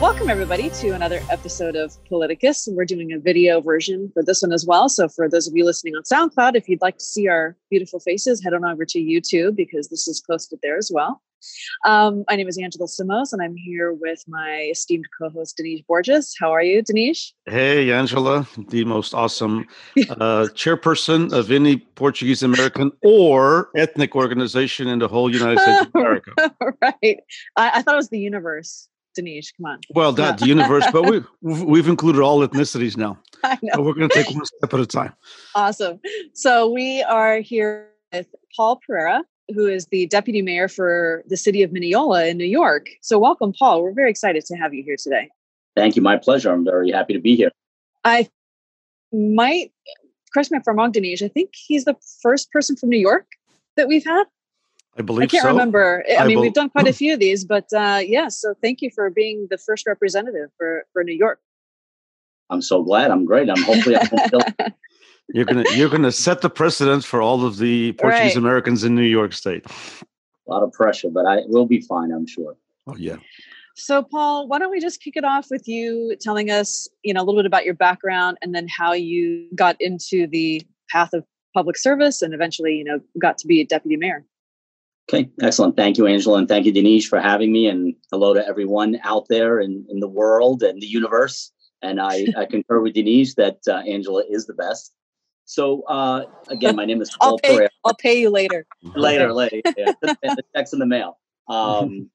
Welcome, everybody, to another episode of Paliticus. And we're doing a video version for this one as well. So, for those of you listening on SoundCloud, if you'd like to see our beautiful faces, head on over to YouTube because this is posted there as well. Um, my name is Angela Simões, and I'm here with my esteemed co host, Denise Borges. How are you, Denise? Hey, Angela, the most awesome uh, chairperson of any Portuguese American or ethnic organization in the whole United States of America. right. I, I thought it was the universe. Denise. Come on. Well, that the universe, but we've we've included all ethnicities now. I know. So we're going to take one step at a time. Awesome. So we are here with Paul Pereira, who is the deputy mayor for the city of Mineola in New York. So welcome, Paul. We're very excited to have you here today. Thank you. My pleasure. I'm very happy to be here. I might correct me if I'm wrong, Denise. I think he's the first person from New York that we've had. I believe I can't so. remember. I, I mean, bel- we've done quite a few of these, but uh, yeah. So thank you for being the first representative for for New York. I'm so glad. I'm great. I'm hopefully I'm still, You're gonna you're gonna set the precedent for all of the Portuguese Right. Americans in New York State. a lot of pressure, but I will be fine. I'm sure. Oh yeah. So, Paul, why don't we just kick it off with you telling us, you know, a little bit about your background and then how you got into the path of public service and eventually, you know, got to be a deputy mayor. Okay, excellent. Thank you, Angela, and thank you, Denise, for having me. And hello to everyone out there in, in the world and the universe. And I, I concur with Denise that uh, Angela is the best. So uh, again, my name is I'll Paul pay. Pereira. I'll pay you later. later, later. Yeah, the, text in the mail. Um,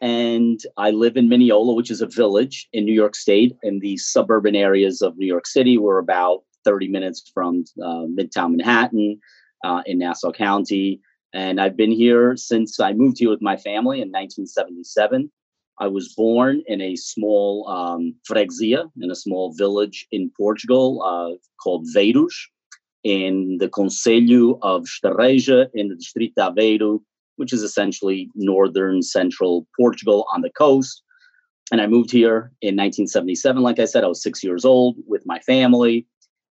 and I live in Mineola, which is a village in New York State, in the suburban areas of New York City. We're about 30 minutes from uh, Midtown Manhattan uh, in Nassau County. And I've been here since I moved here with my family in 1977. I was born in a small um, in a small village in Portugal uh, called Veiros in the Concelho of Estarreja in the Distrito de Aveiro, which is essentially northern central Portugal on the coast. And I moved here in 1977. Like I said, I was six years old with my family,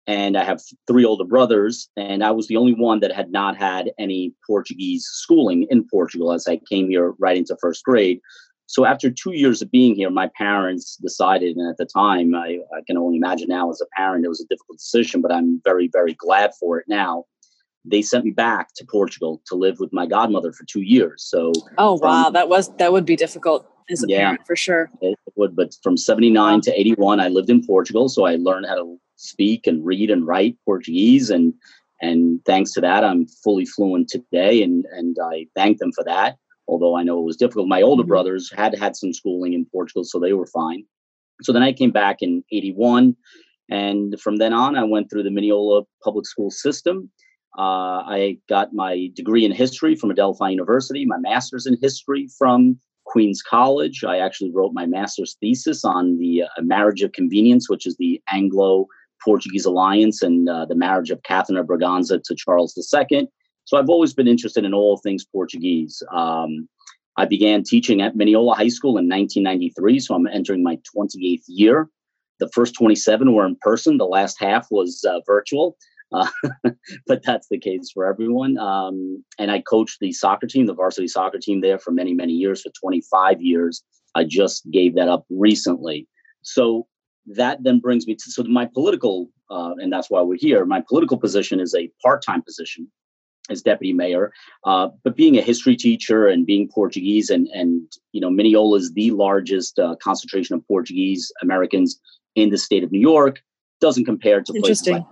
and I have three older brothers. And I was the only one that had not had any Portuguese schooling in Portugal as I came here right into first grade. So after two years of being here, my parents decided, and at the time, I, I can only imagine now as a parent, it was a difficult decision, but I'm very, very glad for it now. They sent me back to Portugal to live with my godmother for two years. So Oh wow, From- that was that would be difficult as a Yeah. parent for sure. it would, but from 79 to 81, I lived in Portugal. So I learned how to speak and read and write Portuguese. And, and thanks to that, I'm fully fluent today. And, and I thank them for that. Although I know it was difficult. My older Mhm. brothers had had some schooling in Portugal, so they were fine. So then I came back in 81. And from then on, I went through the Mineola public school system. Uh, I got my degree in history from Adelphi University, my master's in history from Queens College. I actually wrote my master's thesis on the uh, marriage of convenience, which is the Anglo Portuguese alliance and uh, the marriage of Catherine of Braganza to Charles II. So I've always been interested in all things Portuguese. Um, I began teaching at Mineola High School in 1993, so I'm entering my 28th year. The first 27 were in person, the last half was uh, virtual. Uh, but that's the case for everyone. Um, and I coached the soccer team, the varsity soccer team there for many, many years, for 25 years. I just gave that up recently. So that then brings me to so my political, uh, and that's why we're here. My political position is a part time position as deputy mayor. Uh, but being a history teacher and being Portuguese, and and you know, Mineola is the largest uh, concentration of Portuguese Americans in the state of New York. Doesn't compare to places like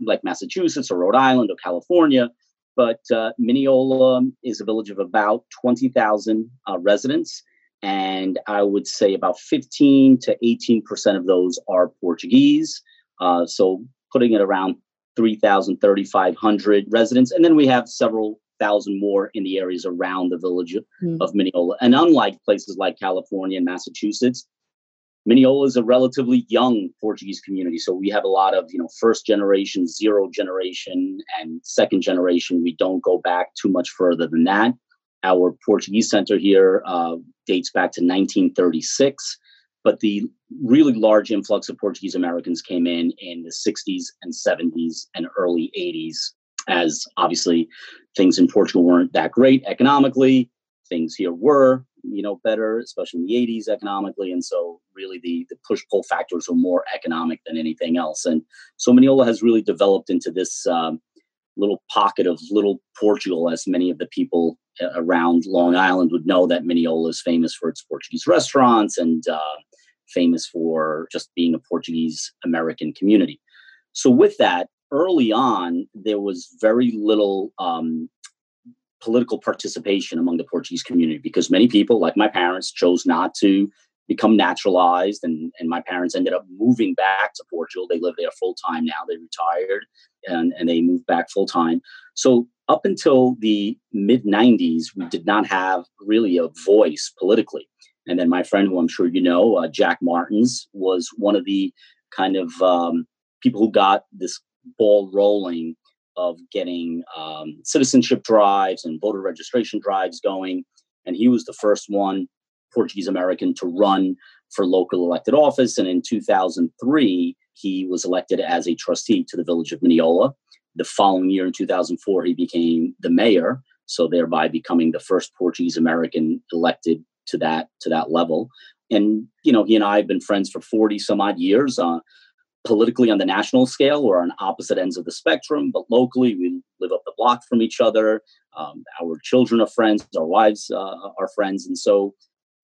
like Massachusetts or Rhode Island or California. But uh, Mineola is a village of about 20,000 uh, residents. And I would say about 15 to 18% of those are Portuguese. Uh, so putting it around 3,000, 3,500 residents. And then we have several thousand more in the areas around the village Hmm. of Mineola. And unlike places like California and Massachusetts, Mineola is a relatively young Portuguese community, so we have a lot of you know first generation, zero generation, and second generation. We don't go back too much further than that. Our Portuguese center here uh, dates back to 1936, but the really large influx of Portuguese Americans came in in the 60s and 70s and early 80s, as obviously things in Portugal weren't that great economically. Things here were, you know, better, especially in the 80s economically. And so really the, the push pull factors were more economic than anything else. And so Mineola has really developed into this um, little pocket of little Portugal, as many of the people uh, around Long Island would know that Mineola is famous for its Portuguese restaurants and uh, famous for just being a Portuguese American community. So with that, early on, there was very little um, political participation among the Portuguese community because many people, like my parents, chose not to become naturalized. And, and my parents ended up moving back to Portugal. They live there full time now. They retired and, and they moved back full time. So up until the mid 90s, we did not have really a voice politically. And then my friend, who I'm sure you know, uh, Jack Martins, was one of the kind of um, people who got this ball rolling of getting um, citizenship drives and voter registration drives going. And he was the first one, Portuguese American, to run for local elected office. And in 2003, he was elected as a trustee to the village of Mineola. The following year, in 2004, he became the mayor, so thereby becoming the first Portuguese American elected to that to that level. And you know, he and I have been friends for 40 some odd years. Uh, politically on the national scale we're on opposite ends of the spectrum but locally we live up the block from each other. Um, our children are friends our wives uh, are friends. And so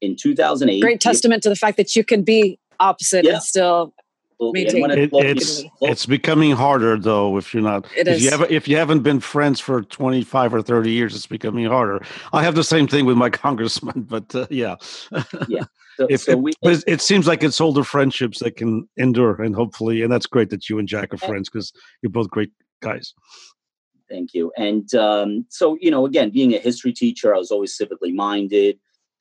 in 2008 great testament to the fact that you can be opposite yeah. and still maintain it, it's it's becoming harder though if you're not it if is. you have if you haven't been friends for 25 or 30 years it's becoming harder. I have the same thing with my congressman but uh, yeah. Yeah so, if, so we, but it seems like it's older friendships that can endure, and hopefully, and that's great that you and Jack are friends because you're both great guys. Thank you. And um, so, you know, again, being a history teacher, I was always civically minded.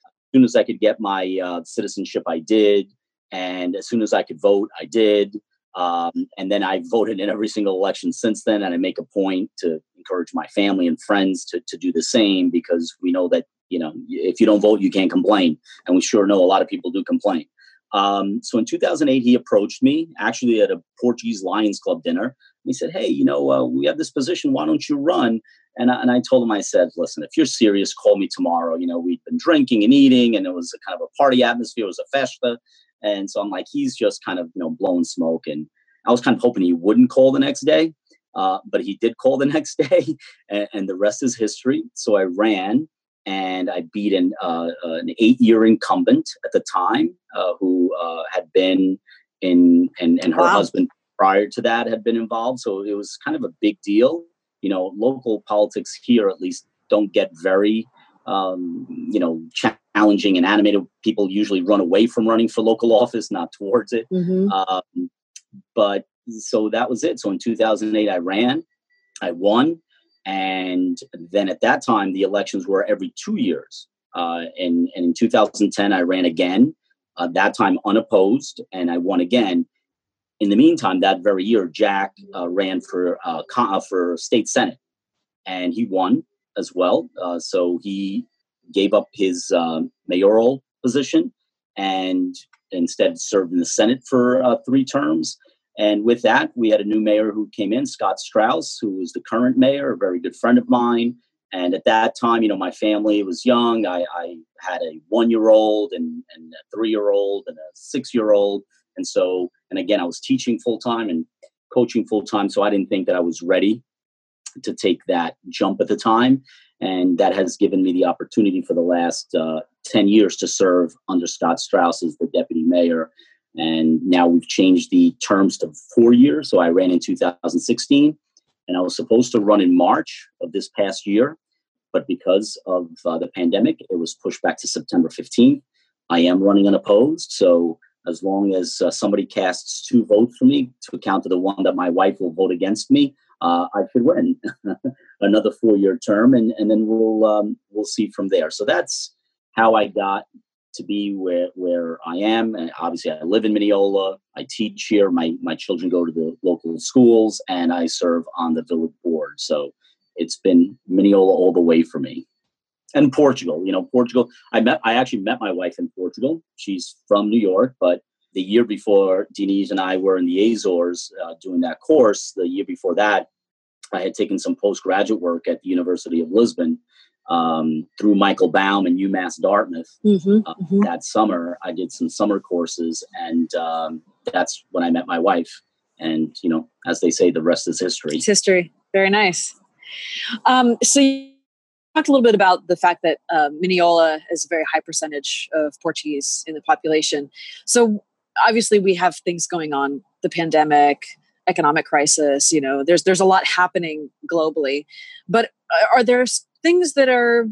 As soon as I could get my uh, citizenship, I did. And as soon as I could vote, I did. Um, and then I voted in every single election since then. And I make a point to encourage my family and friends to, to do the same because we know that you know, if you don't vote, you can't complain. And we sure know a lot of people do complain. Um, so in 2008, he approached me actually at a Portuguese Lions Club dinner. And he said, Hey, you know, uh, we have this position. Why don't you run? And I, and I told him, I said, Listen, if you're serious, call me tomorrow. You know, we'd been drinking and eating, and it was a kind of a party atmosphere. It was a festa. And so I'm like, He's just kind of, you know, blowing smoke. And I was kind of hoping he wouldn't call the next day. Uh, but he did call the next day, and, and the rest is history. So I ran and I beat an, uh, an eight-year incumbent at the time uh, who uh, had been in, and, and her wow. husband prior to that had been involved. So it was kind of a big deal. You know, local politics here at least don't get very, um, you know, challenging and animated. People usually run away from running for local office, not towards it. Mm-hmm. Um, but so that was it. So in 2008, I ran, I won. And then at that time, the elections were every two years. Uh, and, and, in 2010, I ran again, uh, that time unopposed, and I won again. In the meantime, that very year, Jack uh, ran for uh, uh, for state senate, and he won as well. Uh, so he gave up his um, mayoral position and instead served in the Senate for uh, three terms. And with that, we had a new mayor who came in, Scott Strauss, who was the current mayor, a very good friend of mine. And at that time, you know, my family was young. I, I had a one year old and, and a three year old and a six year old. And so, and again, I was teaching full time and coaching full time. So I didn't think that I was ready to take that jump at the time. And that has given me the opportunity for the last uh, 10 years to serve under Scott Strauss as the deputy mayor and now we've changed the terms to four years. So I ran in 2016, and I was supposed to run in March of this past year. But because of uh, the pandemic, it was pushed back to September 15th. I am running unopposed. So as long as uh, somebody casts two votes for me to account to the one that my wife will vote against me, uh, I could win another four-year term, and, and then we'll um, we'll see from there. So that's how I got to be where where I am. And obviously, I live in Mineola. I teach here. My my children go to the local schools, and I serve on the village board. So it's been Mineola all the way for me. And Portugal, you know, Portugal. I met. I actually met my wife in Portugal. She's from New York, but the year before Denise and I were in the Azores uh, doing that course, the year before that, I had taken some postgraduate work at the University of Lisbon um, through Michael Baum and UMass Dartmouth. Mm-hmm, uh, mm-hmm. That summer, I did some summer courses, and um, that's when I met my wife. And you know, as they say, the rest is history. It's history. Very nice. Um, so you talked a little bit about the fact that uh, Mineola is a very high percentage of Portuguese in the population. So obviously, we have things going on: the pandemic, economic crisis. You know, there's there's a lot happening globally. But uh, are there things that are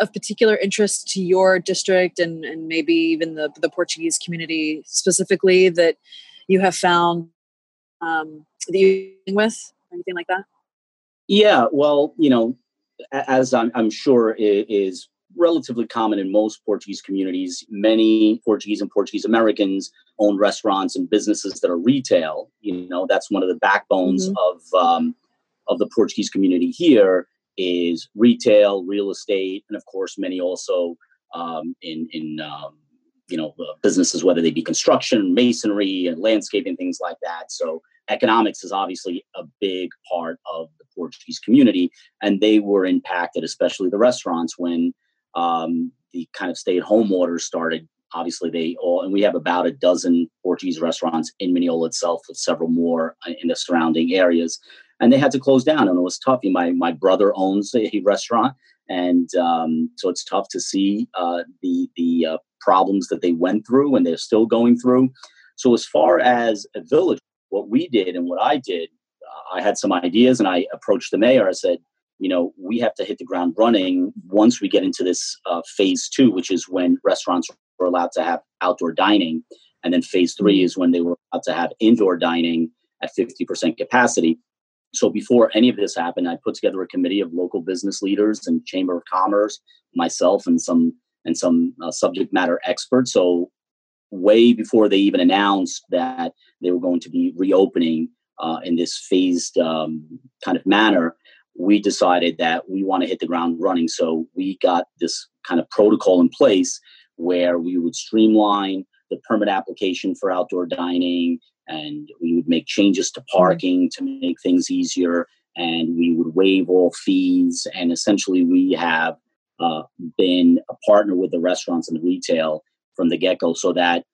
of particular interest to your district and, and maybe even the, the Portuguese community specifically that you have found um, that you're with anything like that? Yeah, well, you know, as I'm, I'm sure is relatively common in most Portuguese communities, many Portuguese and Portuguese Americans own restaurants and businesses that are retail. You know, that's one of the backbones mm-hmm. of um, of the Portuguese community here is retail, real estate, and of course, many also um, in in um, you know uh, businesses, whether they be construction, masonry, and landscaping, things like that. So economics is obviously a big part of the Portuguese community, and they were impacted, especially the restaurants, when um, the kind of stay-at-home orders started. Obviously, they all, and we have about a dozen Portuguese restaurants in Mineola itself, with several more uh, in the surrounding areas. And they had to close down and it was tough. My my brother owns a restaurant and um, so it's tough to see uh, the the uh, problems that they went through and they're still going through. So as far as a village what we did and what i did uh, i had some ideas and i approached the mayor. I said you know we have to hit the ground running once we get into this uh, phase two which is when restaurants were allowed to have outdoor dining and then phase three mm-hmm. is when they were allowed to have indoor dining at 50% capacity so before any of this happened, I put together a committee of local business leaders and Chamber of Commerce, myself, and some and some uh, subject matter experts. So way before they even announced that they were going to be reopening uh, in this phased um, kind of manner, we decided that we want to hit the ground running. So we got this kind of protocol in place where we would streamline the permit application for outdoor dining and we would make changes to mm-hmm. parking to make things easier and we would waive all fees and essentially we have uh, been a partner with the restaurants and the retail from the get-go so that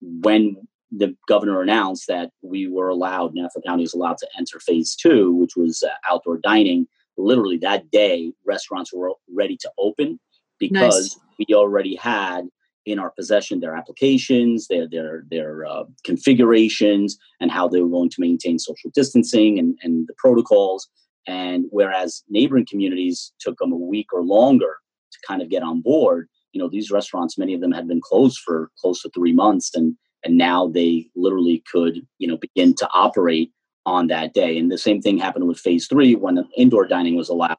when the governor announced that we were allowed Nassau County was allowed to enter phase two which was uh, outdoor dining literally that day restaurants were ready to open because nice. we already had in our possession their applications, their their their uh, configurations, and how they were going to maintain social distancing and, and the protocols. And whereas neighboring communities took them a week or longer to kind of get on board, you know, these restaurants, many of them had been closed for close to three months, and and now they literally could, you know, begin to operate on that day. And the same thing happened with phase three when indoor dining was allowed.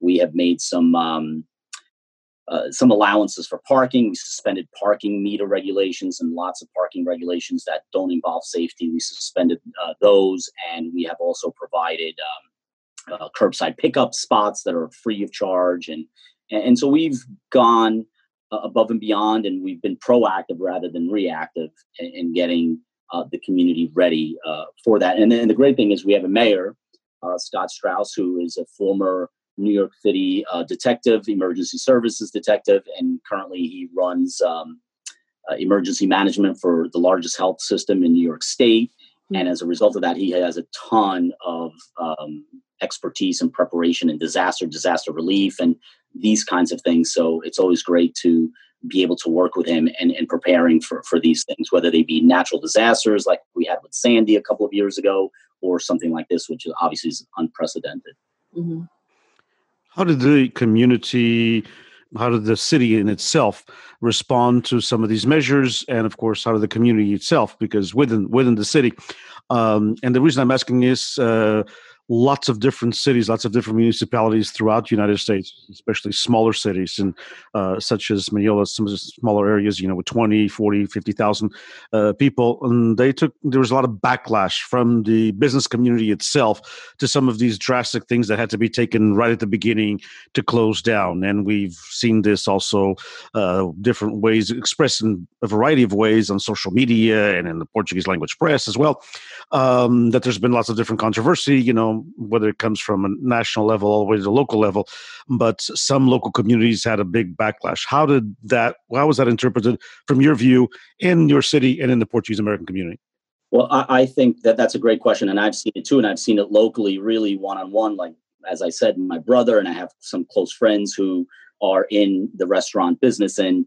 We have made some um, uh, some allowances for parking. We suspended parking meter regulations and lots of parking regulations that don't involve safety. We suspended uh, those, and we have also provided um, uh, curbside pickup spots that are free of charge, and and so we've gone above and beyond, and we've been proactive rather than reactive in, in getting uh, the community ready for that. And then the great thing is we have a mayor, Scott Strauss, who is a former New York City uh, detective, emergency services detective, and currently he runs um, uh, emergency management for the largest health system in New York State. Mm-hmm. And as a result of that, he has a ton of um, expertise and preparation in disaster, disaster relief, and these kinds of things. So it's always great to be able to work with him and, and preparing for, for these things, whether they be natural disasters like we had with Sandy a couple of years ago, or something like this, which is obviously is unprecedented. Mm-hmm. How did the community, how did the city in itself respond to some of these measures, and of course, how did the community itself? Because within within the city, um, and the reason I'm asking is uh, lots of different cities, lots of different municipalities throughout the United States, especially smaller cities and uh, such as Mineola, some of the smaller areas, you know, with 20, 40, 50,000 uh, people. And they took, there was a lot of backlash from the business community itself to some of these drastic things that had to be taken right at the beginning to close down. And we've seen this also uh, different ways expressed in a variety of ways on social media and in the Portuguese language press as well. Um, that there's been lots of different controversy, you know, whether it comes from a national level all the way to the local level. But some local communities had a big backlash. How did that? How was that interpreted from your view in your city and in the Portuguese American community? Well, I, I think that that's a great question, and I've seen it too, and I've seen it locally, really one on one. Like as I said, my brother and I have some close friends who are in the restaurant business, and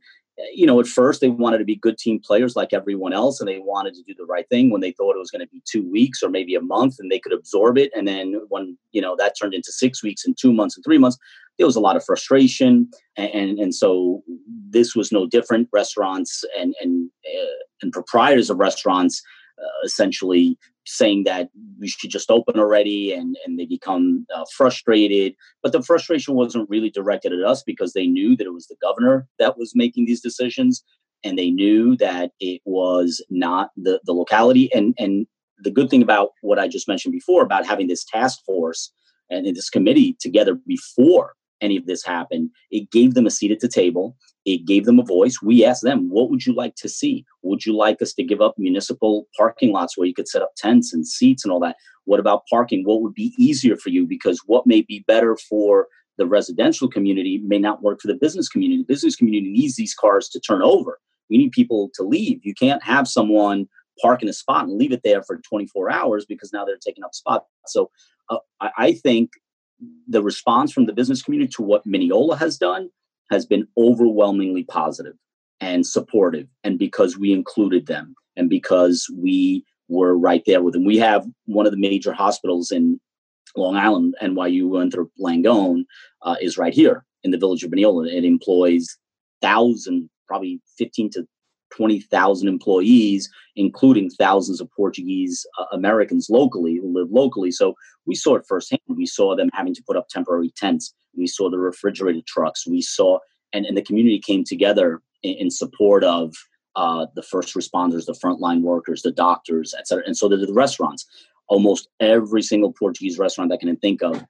you know, at first they wanted to be good team players like everyone else, and they wanted to do the right thing when they thought it was going to be two weeks or maybe a month, and they could absorb it. And then when you know that turned into six weeks and two months and three months, there was a lot of frustration, and and, and so this was no different. Restaurants and and uh, and proprietors of restaurants uh, essentially saying that we should just open already and, and they become uh, frustrated. But the frustration wasn't really directed at us because they knew that it was the governor that was making these decisions and they knew that it was not the, the locality. And, and the good thing about what I just mentioned before about having this task force and this committee together before any of this happened. It gave them a seat at the table. It gave them a voice. We asked them, what would you like to see? Would you like us to give up municipal parking lots where you could set up tents and seats and all that? What about parking? What would be easier for you? Because what may be better for the residential community may not work for the business community. The business community needs these cars to turn over. You need people to leave. You can't have someone park in a spot and leave it there for 24 hours because now they're taking up spots. So uh, I think the response from the business community to what Mineola has done has been overwhelmingly positive and supportive. And because we included them and because we were right there with them, we have one of the major hospitals in Long Island, NYU Winthrop Langone, uh, is right here in the village of Mineola. It employs thousands, probably 15 to 20,000 employees, including thousands of Portuguese uh, Americans locally who live locally. So we saw it firsthand. We saw them having to put up temporary tents. We saw the refrigerated trucks. We saw, and, and the community came together in, in support of uh, the first responders, the frontline workers, the doctors, et cetera. And so did the restaurants. Almost every single Portuguese restaurant I can think of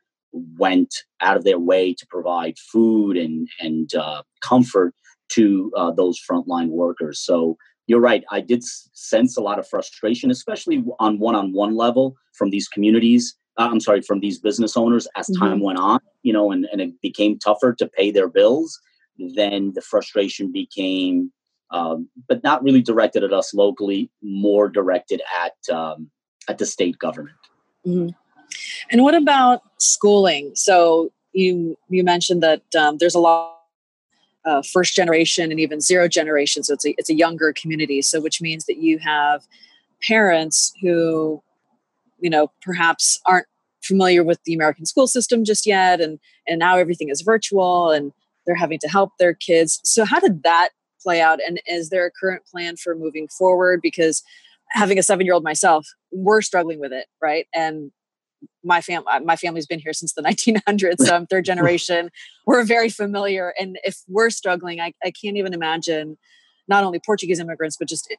went out of their way to provide food and and uh, comfort to uh, those frontline workers. So you're right. I did sense a lot of frustration, especially on one-on-one level from these communities. Uh, I'm sorry, from these business owners as mm-hmm. time went on, you know, and, and it became tougher to pay their bills. Then the frustration became, um, but not really directed at us locally, more directed at um, at the state government. Mm-hmm. And what about schooling? So you you mentioned that um, there's a lot uh, first generation and even zero generation. So it's a, it's a younger community. So which means that you have parents who, you know, perhaps aren't familiar with the American school system just yet, and and now everything is virtual, and they're having to help their kids. So how did that play out? And is there a current plan for moving forward? Because having a seven year old myself, we're struggling with it, right? And my family uh, my family's been here since the 1900s so i'm third generation. We're very familiar and if we're struggling I, I can't even imagine not only portuguese immigrants but just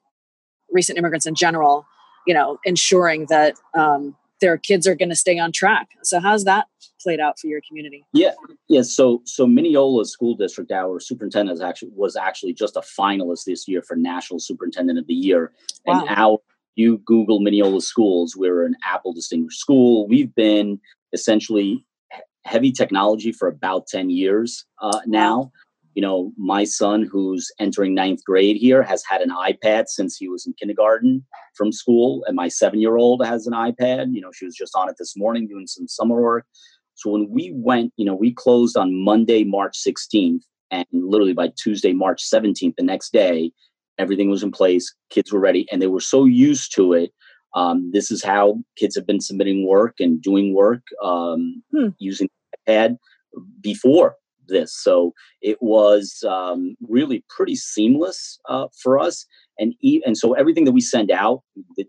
recent immigrants in general you know ensuring that um, their kids are going to stay on track. So how's that played out for your community? Yeah yeah so so mineola school district our superintendent actually was actually just a finalist this year for national superintendent of the year wow. and our you Google Mineola schools, we're an Apple distinguished school. We've been essentially heavy technology for about 10 years uh, now. You know, my son, who's entering ninth grade here, has had an iPad since he was in kindergarten from school. And my seven year old has an iPad. You know, she was just on it this morning doing some summer work. So when we went, you know, we closed on Monday, March 16th. And literally by Tuesday, March 17th, the next day, everything was in place kids were ready and they were so used to it um, this is how kids have been submitting work and doing work um, hmm. using ipad before this so it was um, really pretty seamless uh, for us and e- and so everything that we send out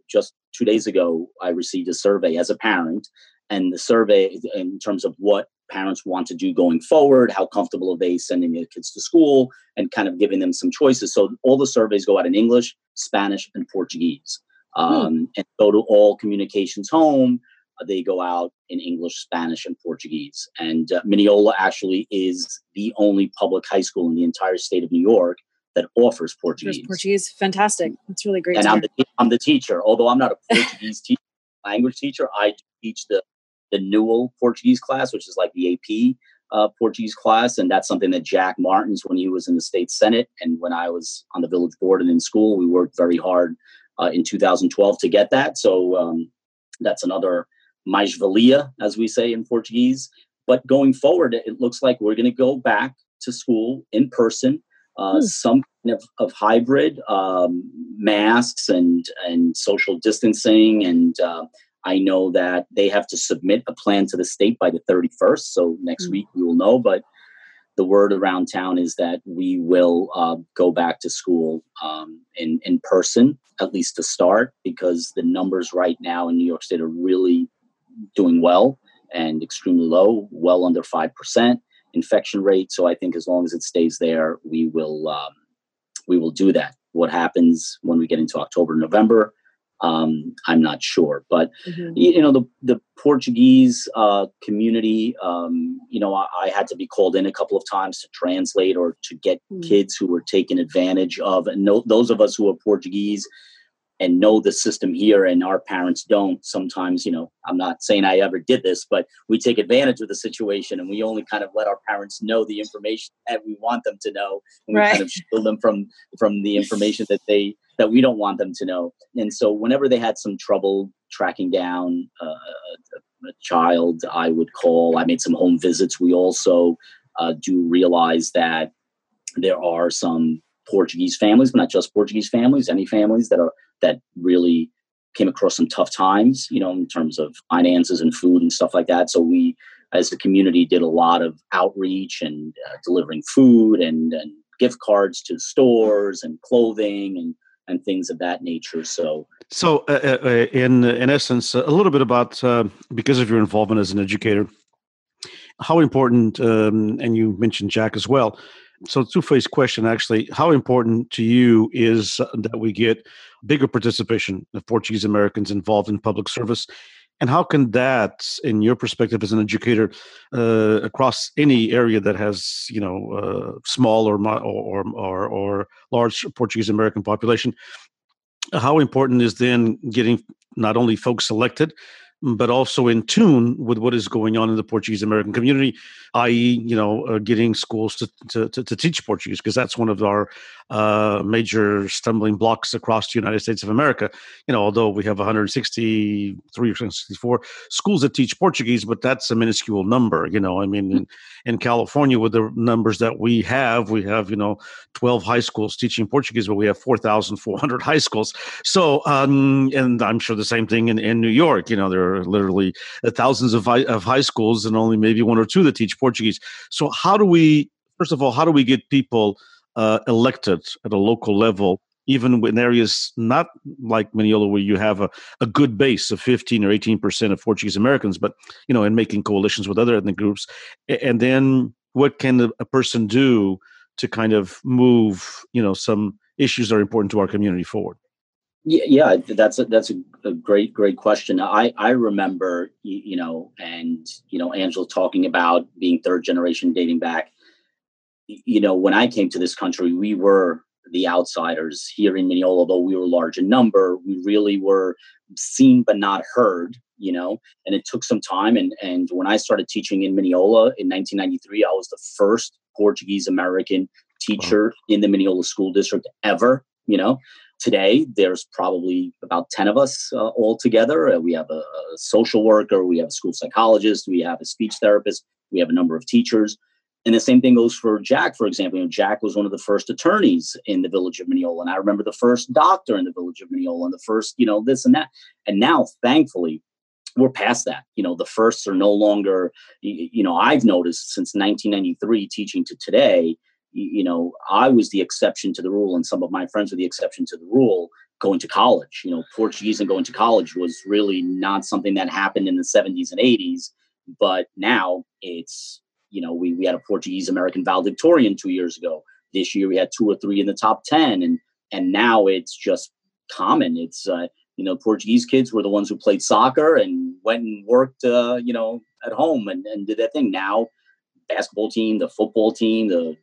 just two days ago i received a survey as a parent and the survey in terms of what parents want to do going forward, how comfortable are they sending their kids to school, and kind of giving them some choices. So all the surveys go out in English, Spanish, and Portuguese. Hmm. Um, hmm. And go to all communications home. They go out in English, Spanish, and Portuguese. And uh, Mineola actually is the only public high school in the entire state of New York that offers Portuguese. Portuguese, fantastic. That's really great. And I'm the, I'm the teacher. Although I'm not a Portuguese teacher, language teacher, I teach the the Newell Portuguese class, which is like the AP uh, Portuguese class, and that's something that Jack Martins, when he was in the state senate, and when I was on the village board and in school, we worked very hard uh, in 2012 to get that. So um, that's another mais valia, as we say in Portuguese. But going forward, it looks like we're going to go back to school in person. Uh, hmm. Some kind of, of hybrid um, masks and and social distancing and uh, I know that they have to submit a plan to the state by the 31st. So next mm-hmm. week we will know. But the word around town is that we will uh, go back to school um, in, in person, at least to start, because the numbers right now in New York State are really doing well and extremely low, well under 5% infection rate. So I think as long as it stays there, we will um, we will do that. What happens when we get into October, November? Um, I'm not sure, but mm-hmm. you know the the Portuguese uh, community. Um, you know, I, I, had to be called in a couple of times to translate or to get mm-hmm. kids who were taken advantage of, and no, those of us who are Portuguese and know the system here and our parents don't sometimes you know i'm not saying i ever did this but we take advantage of the situation and we only kind of let our parents know the information that we want them to know and right. we kind of shield them from from the information that they that we don't want them to know. And so whenever they had some trouble tracking down uh, a, child i would call. I made some home visits. We also uh, do realize that there are some Portuguese families, but not just Portuguese families, any families that are that really came across some tough times, you know, in terms of finances and food and stuff like that. So we, as a community, did a lot of outreach and uh, delivering food and, and gift cards to stores and clothing and and things of that nature. So, so uh, uh, uh in in essence, a little bit about uh, because of your involvement as an educator, how important, um, and you mentioned Jack as well, so two-faced question actually. How important to you is that we get bigger participation of portuguese americans involved in public service and how can that in your perspective as an educator uh, across any area that has you know uh, small or, or or or large portuguese american population how important is then getting not only folks elected but also in tune with what is going on in the Portuguese American community, i.e., you know, uh, getting schools to, to, to, to teach Portuguese, because that's one of our uh, major stumbling blocks across the United States of America. You know, although we have 163 or 164 schools that teach Portuguese, but that's a minuscule number. You know, I mean, in, in California, with the numbers that we have, we have, you know, 12 high schools teaching Portuguese, but we have 4,400 high schools. So, um, and I'm sure the same thing in, in New York. You know, there are literally uh, thousands of high, of high schools and only maybe one or two that teach Portuguese. So how do we, first of all, how do we get people uh, elected at a local level? Even in areas not like Mineola, where you have a, a good base of 15 or 18 percent of Portuguese Americans, but you know, in making coalitions with other ethnic groups, and then what can a person do to kind of move, you know, some issues that are important to our community forward? Yeah, yeah, that's a, that's a, great great question. I I remember you, you, know, and you know, Angela talking about being third generation dating back. You know, when I came to this country, we were the outsiders here in Mineola. Although we were large in number, we really were seen but not heard. You know, and it took some time. And and when I started teaching in Mineola in 1993, I was the first Portuguese American teacher wow. in the Mineola school district ever. You know, Today, there's probably about 10 of us uh, all together. Uh, we have a, social worker, we have a school psychologist, we have a speech therapist, we have a number of teachers. And the same thing goes for Jack, for example. You know, Jack was one of the first attorneys in the village of Mineola. And I remember the first doctor in the village of Mineola and the first, you know, this and that. And now, thankfully, we're past that. You know, the firsts are no longer, you know, I've noticed since 1993 teaching to today, you know, I was the exception to the rule, and some of my friends were the exception to the rule. going to college. You know, Portuguese and going to college was really not something that happened in the 70s and 80s, but now it's, you know, we, we had a Portuguese American valedictorian two years ago. This year we had two or three in the top 10 and and now it's just common. It's uh, you know, Portuguese kids were the ones who played soccer and went and worked uh, you know, at home and, and did that thing. Now basketball team, the football team, the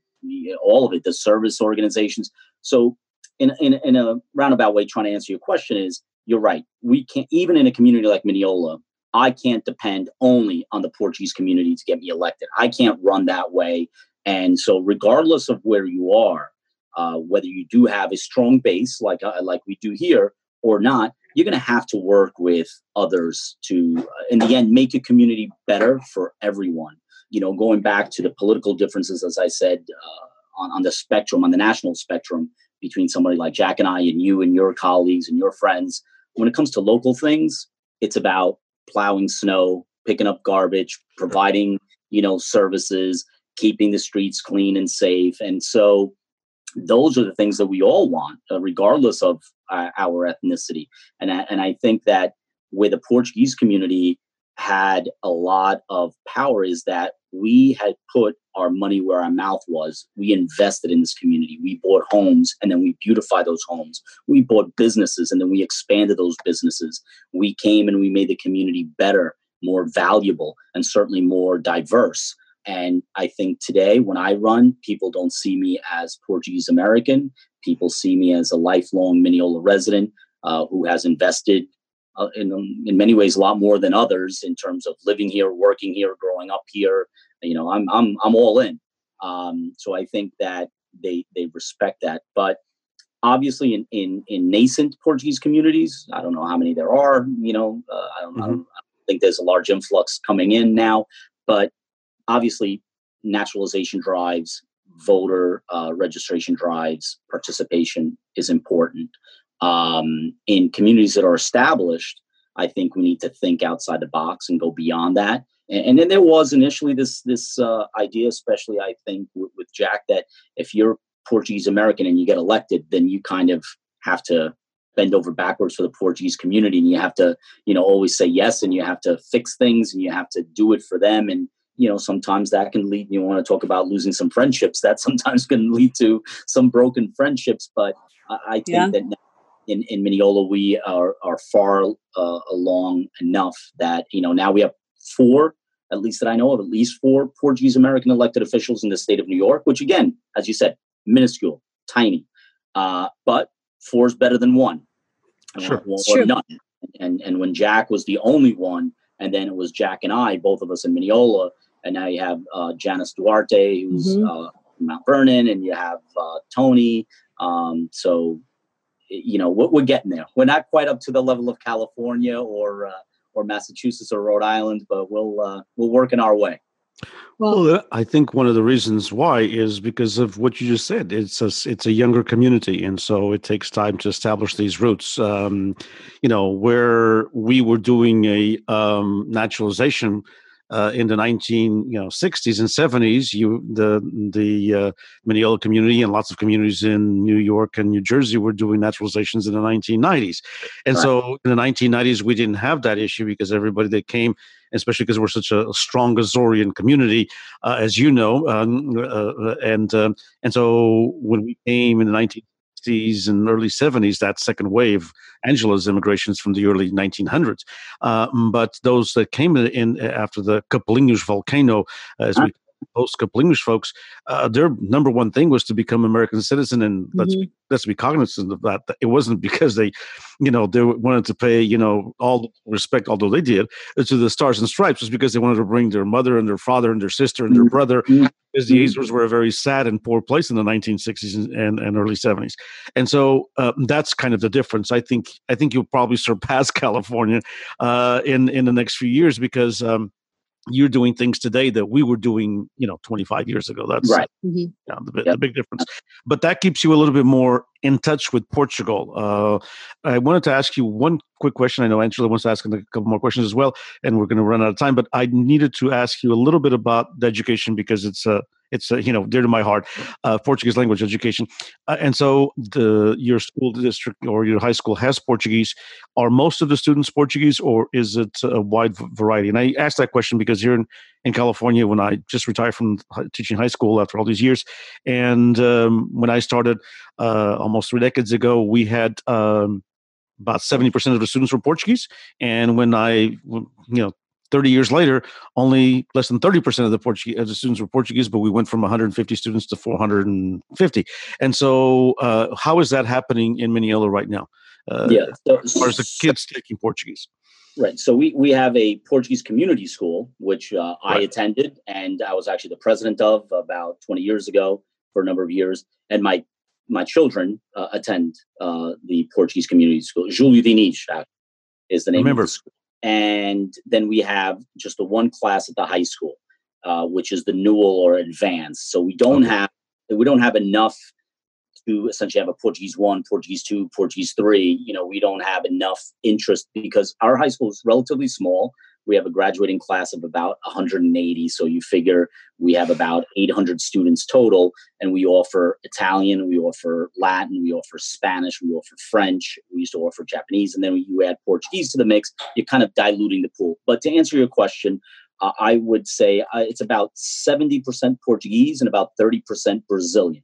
all of it, the service organizations. So in, in, in a roundabout way, trying to answer your question is you're right. We can't, even in a community like Mineola, I can't depend only on the Portuguese community to get me elected. I can't run that way. And so, regardless of where you are, uh, whether you do have a strong base like uh, like we do here or not, you're going to have to work with others to, uh, in the end, make a community better for everyone. You know, going back to the political differences, as I said, uh, on, on the spectrum, on the national spectrum, between somebody like Jack and I and you and your colleagues and your friends. When it comes to local things, it's about plowing snow, picking up garbage, providing, you know, services, keeping the streets clean and safe. And so those are the things that we all want, uh, regardless of uh, our ethnicity. And I, and I think that where the Portuguese community had a lot of power is that we had put our money where our mouth was. We invested in this community. We bought homes and then we beautified those homes. We bought businesses and then we expanded those businesses. We came and we made the community better, more valuable, and certainly more diverse. And I think today, when I run, people don't see me as Portuguese American. People see me as a lifelong Mineola resident uh, who has invested uh, in, in many ways a lot more than others in terms of living here, working here, growing up here. You know, I'm I'm I'm all in. Um, so I think that they they respect that. But obviously, in in in nascent Portuguese communities, I don't know how many there are. You know, uh, I, don't, mm-hmm. I, don't, I don't think there's a large influx coming in now. But obviously, naturalization drives, voter uh, registration drives, participation is important. Um, in communities that are established, I think we need to think outside the box and go beyond that. And, and then there was initially this this uh, idea, especially I think with, with Jack, that if you're Portuguese American and you get elected, then you kind of have to bend over backwards for the Portuguese community, and you have to, you know, always say yes, and you have to fix things, and you have to do it for them, and you know sometimes that can lead you want to talk about losing some friendships that sometimes can lead to some broken friendships but i, I think yeah. that in, in Mineola, we are, are far uh, along enough that, you know, now we have four, at least that I know of, at least four Portuguese American elected officials in the state of New York, which again, as you said, minuscule, tiny. Uh, but four is better than one. Sure. Or, or none. And, and when Jack was the only one, and then it was Jack and I, both of us in Mineola, and now you have uh, Janice Duarte, who's mm-hmm. uh, Mount Vernon, and you have uh, Tony. Um, so you know we're, we're, getting there. We're not quite up to the level of California or uh, or Massachusetts or Rhode Island, but we'll uh, we're working our way. Well, well, I think one of the reasons why is because of what you just said. It's a it's a younger community, and so it takes time to establish these roots. Um, you know, where we were doing a um, naturalization uh, in the 19 you know 60s and 70s you the the uh, Mineola community and lots of communities in New York and New Jersey were doing naturalizations in the 1990s and right. so in the 1990s we didn't have that issue because everybody that came especially because we're such a, strong Azorean community, uh, as you know. Um, uh, uh, and um, and so when we came in the 19 60s and early 70s, that second wave, Angela's immigrations from the early 1900s. Uh, but those that came in after the Capelinhos volcano, as we couple English folks, uh, their number one thing was to become American citizen, and mm-hmm. let's be, let's be cognizant of that. It wasn't because they, you know, they wanted to pay, you know, all respect, although they did, to the Stars and Stripes, was because they wanted to bring their mother and their father and their sister and their mm-hmm. brother, mm-hmm. because the Azores were a very sad and poor place in the 1960s and, and, and early 70s, and so uh, that's kind of the difference. I think I think you'll probably surpass California uh, in in the next few years because. Um, you're doing things today that we were doing, you know, 25 years ago. That's right. Mm-hmm. Yeah, the, yep. the, big difference. But that keeps you a little bit more in touch with Portugal. Uh, I wanted to ask you one quick question. I know Angela wants to ask a couple more questions as well, and we're going to run out of time. But I needed to ask you a little bit about the education because it's a it's uh, you know dear to my heart, uh, Portuguese language education. Uh, and so the your school district or your high school has Portuguese. Are most of the students Portuguese, or is it a wide variety? And I ask that question because here in, in California, when I just retired from teaching high school after all these years, and um, when I started uh, almost three decades ago, we had. Um, about 70% of the students were Portuguese. And when I, you know, 30 years later, only less than 30% of the Portuguese of the students were Portuguese, but we went from 150 students to 450. And so, uh, how is that happening in Mineola right now? Uh, yeah, so, as far as the kids taking Portuguese. Right. So we we have a Portuguese community school, which uh, I right. attended, and I was actually the president of about 20 years ago for a number of years. And my my children uh, attend uh, the Portuguese community school. Julio Dinis is the name Remember. of the school and then we have just the one class at the high school, uh, which is the Newell or Advanced. So we don't okay. have we don't have enough to essentially have a Portuguese one, Portuguese two, Portuguese three. You know, we don't have enough interest because our high school is relatively small. We have a graduating class of about 180. So you figure we have about 800 students total, and we offer Italian, we offer Latin, we offer Spanish, we offer French, we used to offer Japanese, and then you add Portuguese to the mix, you're kind of diluting the pool. But to answer your question, uh, I would say uh, it's about 70% Portuguese and about 30% Brazilian.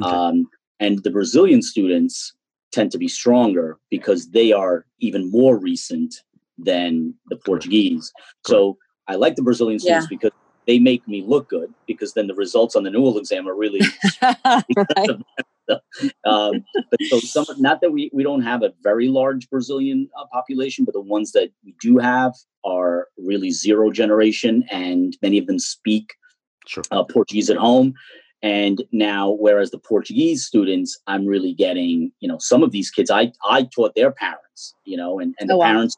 Okay. Um, and the Brazilian students tend to be stronger because they are even more recent than the Portuguese. So I like the Brazilian students yeah. because they make me look good because then the results on the Newell exam are really um, but so some not that we, we don't have a very large Brazilian uh, population, but the ones that we do have are really zero generation, and many of them speak sure. uh, Portuguese at home. And now, whereas the Portuguese students, I'm really getting, you know, some of these kids I I taught their parents, you know, and and the oh, wow. parents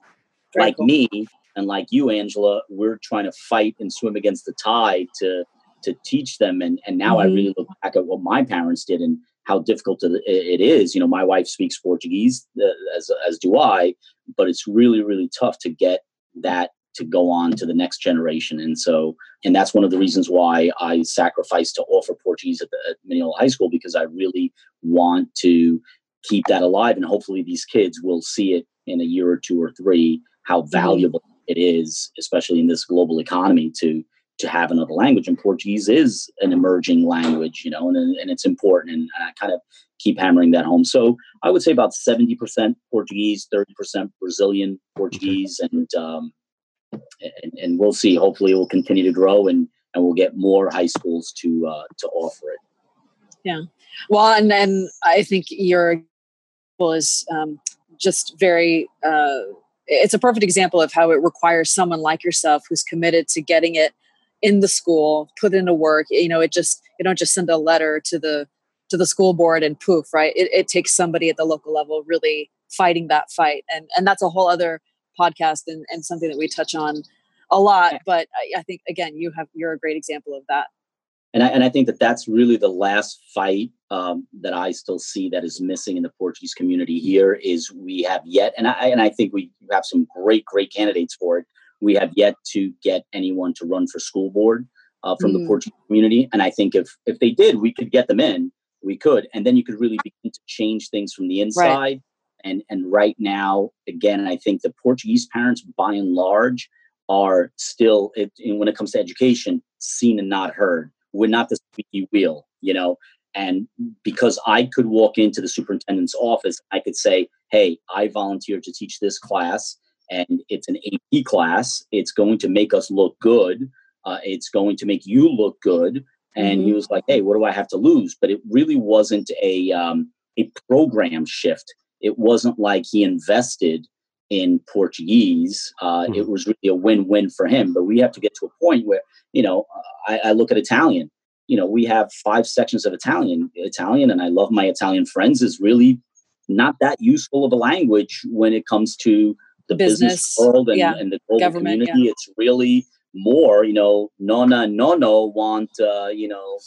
like cool. me and like you, Angela, we're trying to fight and swim against the tide to to teach them. And and now mm-hmm. I really look back at what my parents did and how difficult it is. You know, my wife speaks Portuguese uh, as as do I, but it's really really tough to get that to go on to the next generation. And so, and that's one of the reasons why I sacrificed to offer Portuguese at the at Mineola High School because I really want to keep that alive, and hopefully these kids will see it in a year or two or three how valuable it is, especially in this global economy, to to have another language. And Portuguese is an emerging language, you know, and, and it's important. And I kind of keep hammering that home. So I would say about 70% Portuguese, 30% Brazilian Portuguese, and, um, and, and we'll see. Hopefully, it will continue to grow, and and we'll get more high schools to uh, to offer it. Yeah, well, and and I think your is um, just very uh, it's a perfect example of how it requires someone like yourself who's committed to getting it in the school put into work you know it just you don't just send a letter to the to the school board and poof right? It, it takes somebody at the local level really fighting that fight. And and that's a whole other podcast and, and something that we touch on a lot but I, I think again you have you're a great example of that and I, and I think that that's really the last fight um, that I still see that is missing in the Portuguese community here is we have yet, and I and I think we have some great great candidates for it. We have yet to get anyone to run for school board uh, from mm. the Portuguese community, and I think if if they did, we could get them in. We could, and then you could really begin to change things from the inside. Right. And and right now, again, I think the Portuguese parents, by and large, are still, it, when it comes to education, seen and not heard we're not the squeaky wheel, you know. And because I could walk into the superintendent's office, I could say, "Hey, I volunteered to teach this class, and it's an AP class. It's going to make us look good. Uh, it's going to make you look good." And mm-hmm. he was like, "Hey, what do I have to lose?" But it really wasn't a um, a program shift. It wasn't like he invested in Portuguese. Uh, mm-hmm. It was really a win-win for him. But we have to get to a point where, you know, I, I, look at Italian. You know, we have five sections of Italian. Italian, and I love my Italian friends, is really not that useful of a language when it comes to the business, business world and, yeah. and, the global Government, community. Yeah. It's really more, you know, nonna nonno want, uh, you know,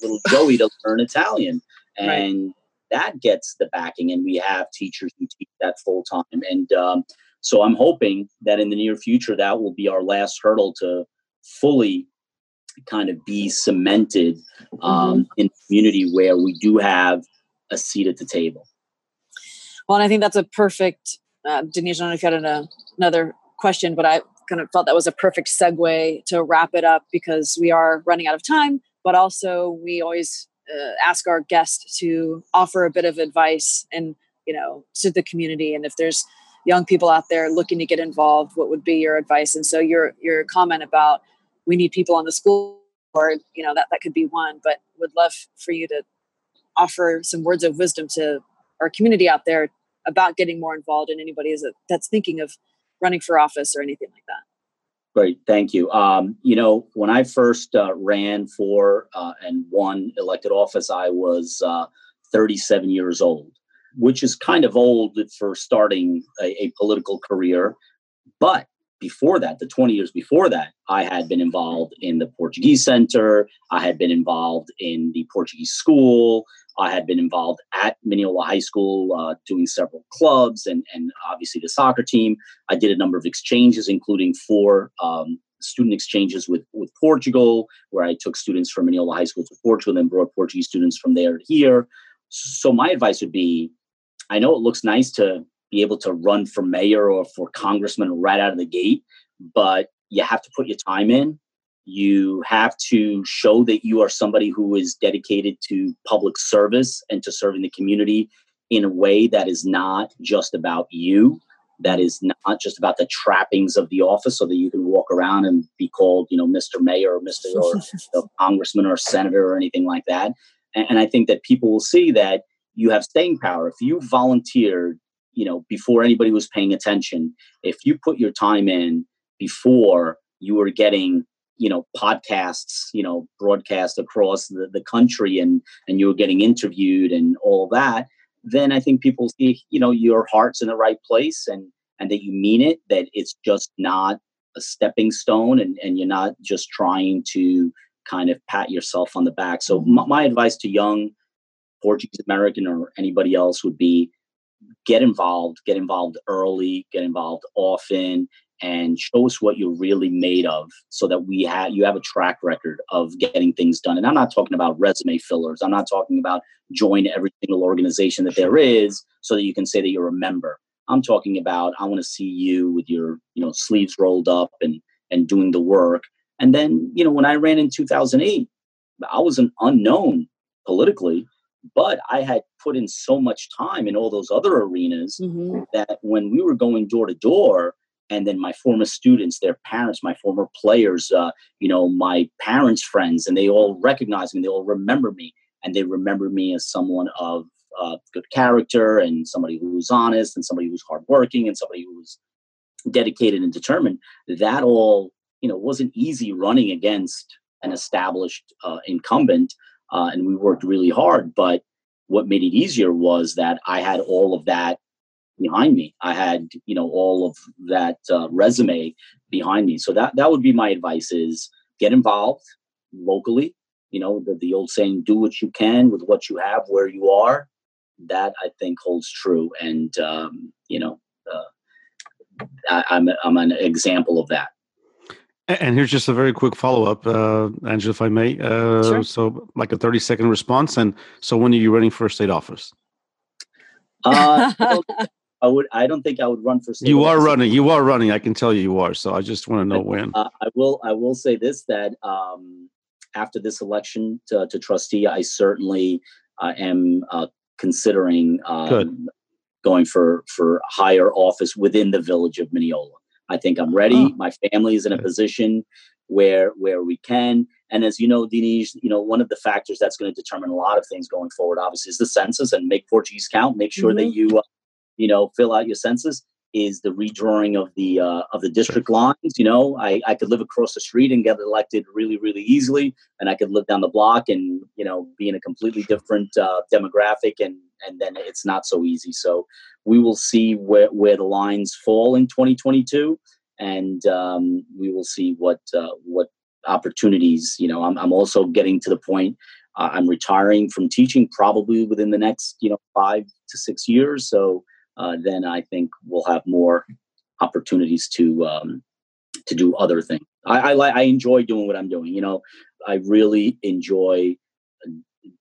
little Joey to learn Italian. And right that gets the backing, and we have teachers who teach that full time. And um, so I'm hoping that in the near future, that will be our last hurdle to fully kind of be cemented um, mm-hmm. in a community where we do have a seat at the table. Well, and I think that's a perfect, uh, Denise, I don't know if you had an, another question, but I kind of felt that was a perfect segue to wrap it up because we are running out of time, but also we always uh, ask our guests to offer a bit of advice and, you know, to the community. And if there's young people out there looking to get involved, what would be your advice? And so your, your comment about we need people on the school board, you know, that, that could be one, but would love for you to offer some words of wisdom to our community out there about getting more involved in anybody that's thinking of running for office or anything like that. Great, thank you. Um, you know, when I first uh, ran for uh, and won elected office, I was uh, 37 years old, which is kind of old for starting a, a political career. But before that, the 20 years before that, I had been involved in the Portuguese Center. I had been involved in the Portuguese school. I had been involved at Mineola High School uh, doing several clubs and, and obviously the soccer team. I did a number of exchanges, including four um, student exchanges with, with Portugal, where I took students from Mineola High School to Portugal and brought Portuguese students from there to here. So my advice would be I know it looks nice to be able to run for mayor or for congressman right out of the gate, but you have to put your time in. You have to show that you are somebody who is dedicated to public service and to serving the community in a way that is not just about you, that is not just about the trappings of the office so that you can walk around and be called, you know, Mr. Mayor or Mr. or you know, Congressman or Senator or anything like that. And, and I think that people will see that you have staying power. If you volunteered you know before anybody was paying attention if you put your time in before you were getting you know podcasts you know broadcast across the, the country and and you were getting interviewed and all that then i think people see you know your heart's in the right place and and that you mean it that it's just not a stepping stone and and you're not just trying to kind of pat yourself on the back. So my, my advice to young portuguese american or anybody else would be get involved, get involved early, get involved often, and show us what you're really made of so that we have you have a track record of getting things done. And I'm not talking about resume fillers. I'm not talking about join every single organization that there is so that you can say that you're a member. I'm talking about I want to see you with your, you know, sleeves rolled up and and doing the work. And then, you know, when I ran in 2008, I was an unknown politically, but I had put in so much time in all those other arenas mm-hmm. that when we were going door to door, and then my former students, their parents, my former players, uh, you know, my parents' friends, and they all recognize me, they all remember me, and they remember me as someone of uh, good character and somebody who's honest and somebody who's hardworking and somebody who's dedicated and determined. That all, you know, wasn't easy running against an established uh, incumbent uh, and we worked really hard. But what made it easier was that I had all of that behind me. I had you know all of that uh, resume behind me. So that that would be my advice: is get involved locally. You know the the old saying, "Do what you can with what you have where you are." That I think holds true, and um, you know. Uh, I, I'm I'm an example of that. And here's just a very quick follow up, uh, Angela, if I may. Uh, sure. So, like a 30 second response. And so, when are you running for state office? Uh, I would. I don't think I would run for. State you are running. You are running. I can tell you, you are. So, I just want to know when. Uh, I will. I will say this: that um, after this election to, to, trustee, I certainly uh, am uh, considering um, going for for higher office within the village of Mineola. I think I'm ready. Oh. My family is in a position where where we can. And as you know, Denise, you know, one of the factors that's going to determine a lot of things going forward, obviously, is the census and make Portuguese count. Make sure mm-hmm. that you, uh, you know, fill out your census is the redrawing of the uh, of the district lines. You know, I, I could live across the street and get elected really really easily, and I could live down the block and you know be in a completely different uh, demographic, and and then it's not so easy. So we will see where where the lines fall in 2022, and um, we will see what uh, what opportunities. You know, I'm I'm also getting to the point. Uh, I'm retiring from teaching probably within the next you know five to six years. So uh, then I think we'll have more opportunities to um, to do other things. I, I, I enjoy doing what I'm doing. You know, I really enjoy uh,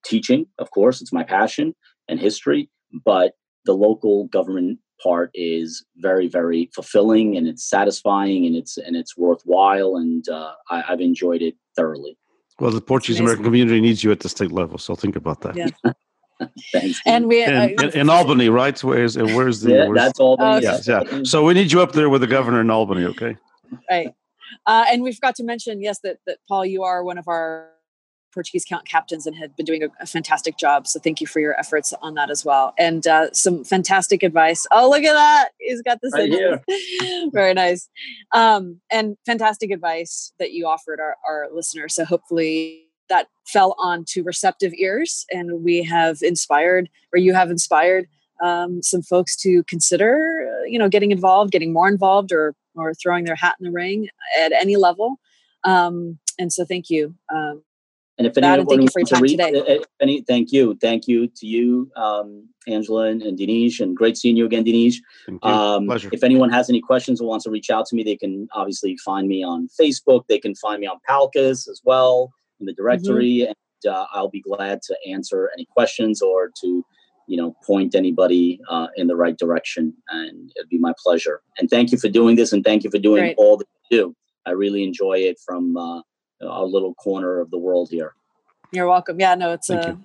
teaching. Of course, it's my passion and history, but the local government part is very very fulfilling and it's satisfying and it's and it's worthwhile and uh, I, have enjoyed it thoroughly well the portuguese american community needs you at the state level so think about that yeah Thanks. And we in, uh, in, in, Albany, right? Where's where's the? Yeah, where's, that's Albany. Uh, yeah, yeah. So we need you up there with the governor in Albany, okay? Right. Uh, and we forgot to mention, yes, that that Paul, you are one of our Portuguese count captains and had been doing a, a, fantastic job. So thank you for your efforts on that as well. And uh, some fantastic advice. Oh, look at that. He's got this right here. Very nice. Um, and fantastic advice that you offered our, our listeners. So hopefully that fell onto receptive ears and we have inspired or you have inspired um, some folks to consider uh, you know getting involved getting more involved or or throwing their hat in the ring at any level um, and so thank you um, and if anyone thank you for your time read, today. Any, thank you, thank you to you, um, Angela and, and Denise, and great seeing you again, Denise. Um, Pleasure. If anyone has any questions or wants to reach out to me, they can obviously find me on Facebook. They can find me on Palcus as well in the directory, mm-hmm. and uh, I'll be glad to answer any questions or to, you know, point anybody uh, in the right direction. And it'd be my pleasure. And thank you for doing this, and thank you for doing all that you do. I really enjoy it from uh, a little corner of the world here. You're welcome. Yeah, no, it's a. Uh,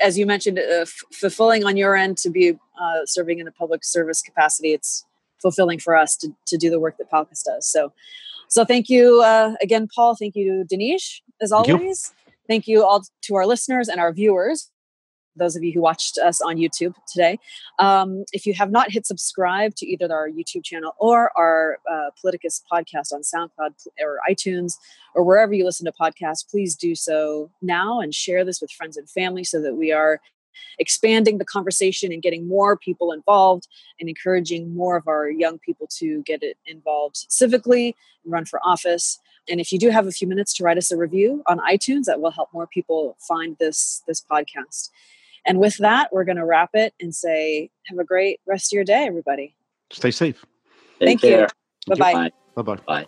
as you mentioned, uh, f- fulfilling on your end to be uh, serving in a public service capacity. It's fulfilling for us to, to do the work that Palcus does. So, so thank you uh, again, Paul. Thank you, Denise, as always. Thank you. thank you all to our listeners and our viewers those of you who watched us on YouTube today. Um, if you have not hit subscribe to either our YouTube channel or our uh, Paliticus podcast on SoundCloud or iTunes or wherever you listen to podcasts, please do so now and share this with friends and family so that we are expanding the conversation and getting more people involved and encouraging more of our young people to get it involved civically and run for office and if you do have a few minutes to write us a review on itunes that will help more people find this this podcast and with that, we're going to wrap it and say, have a great rest of your day, everybody. Stay safe. Thank Take you. Bye-bye. Bye-bye. Bye.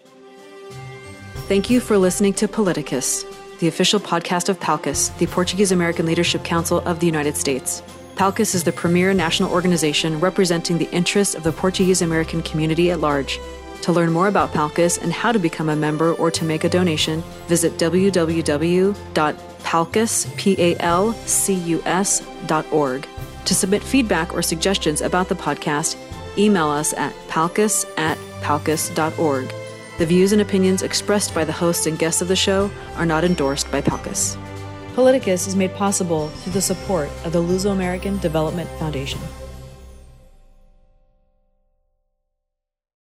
Thank you for listening to Paliticus, the official podcast of PALCUS, the Portuguese American Leadership Council of the United States. PALCUS is the premier national organization representing the interests of the Portuguese American community at large. To learn more about PALCUS and how to become a member or to make a donation, visit www.palcus.org. To submit feedback or suggestions about the podcast, email us at palcus at palcus.org. The views and opinions expressed by the hosts and guests of the show are not endorsed by Palcus. Paliticus is made possible through the support of the Luso American Development Foundation.